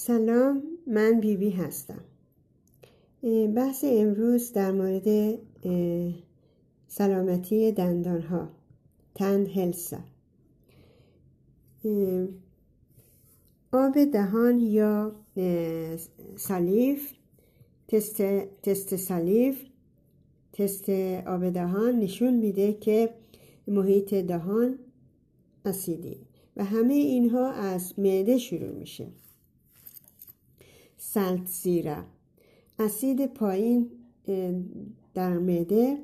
سلام من بیبی بی هستم بحث امروز در مورد سلامتی دندان ها تند هلسا آب دهان یا سالیف تست, تست سالیف تست آب دهان نشون میده که محیط دهان اسیدی و همه اینها از معده شروع میشه. سیره اسید پایین در معده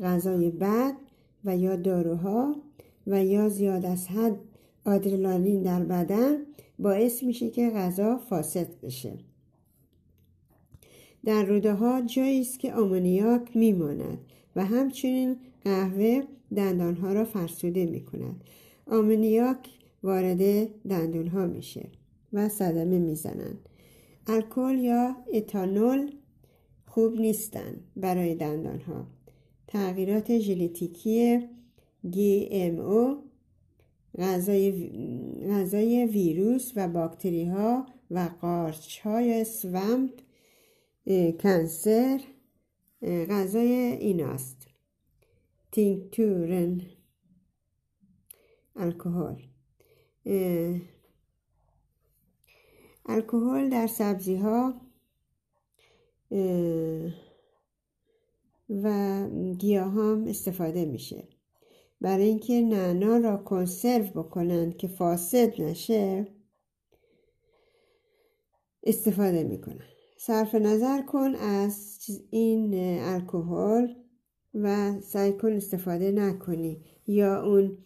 غذای بد و یا داروها و یا زیاد از حد آدرنالین در بدن باعث میشه که غذا فاسد بشه. در روده ها جایی است که آمونیاک میماند و همچنین قهوه دندان ها را فرسوده می کند آمونیاک وارد دندون ها میشه و صدمه می‌زنند. الکل یا اتانول خوب نیستن برای دندان ها تغییرات ژنتیکی او غذای, غذای ویروس و باکتری ها و قارچ های سومپ کنسر غذای ایناست. تینکتورن الکل. الکل در سبزی ها و گیاه هم استفاده میشه. برای اینکه نعنا را کنسرو بکنند که فاسد نشه استفاده می‌کنن صرف نظر کن از این الکل و سعی کن استفاده نکنی یا اون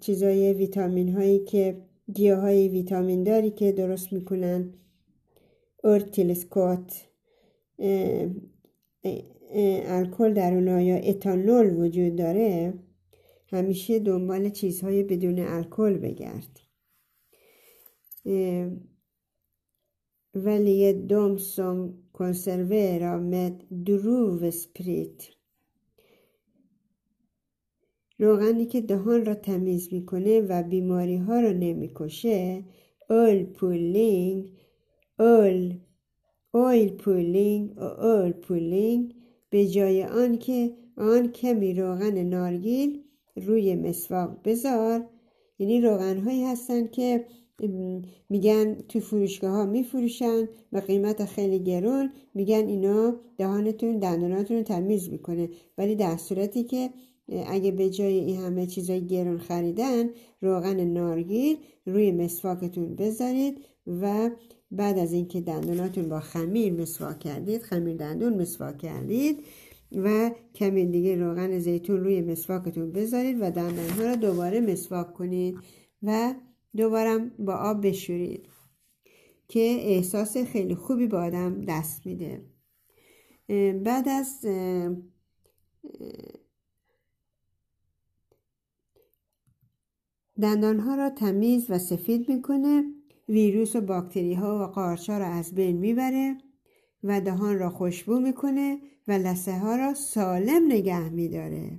چیزای ویتامین هایی که گیاه های ویتامین داری که درست می‌کنن. ارتیلسکوت الکل در اونا یا اتانول وجود داره همیشه دنبال چیزهای بدون الکل بگرد. ولی دوم som konserverar med druvsprit روغنی که دهان را تمیز می‌کنه و بیماری ها را نمی‌کشه اول پولینگ اول اویل پولینگ اول پولینگ به جای آن که آن کمی روغن نارگیل روی مسواق بذار. یعنی روغن هایی هستن که میگن تو فروشگاه ها میفروشن و قیمت خیلی گرون میگن اینا دهانتون دنداناتون رو تمیز می‌کنه. ولی در صورتی که اگه به جای این همه چیزای گرون خریدن روغن نارگیل روی مسواکتون بذارید و بعد از اینکه دندوناتون با خمیر مسواک کردید خمیر دندون مسواک کردید و کمی دیگه روغن زیتون روی مسواکتون بذارید و دندانها رو دوباره مسواک کنید و دوباره با آب بشورید که احساس خیلی خوبی با آدم دست میده. بعد از دندانها را تمیز و سفید می‌کنه ویروس و باکتری ها و قارچ ها را از بین می‌بره و دهان را خوشبو می‌کنه و لسه ها را سالم نگه میداره.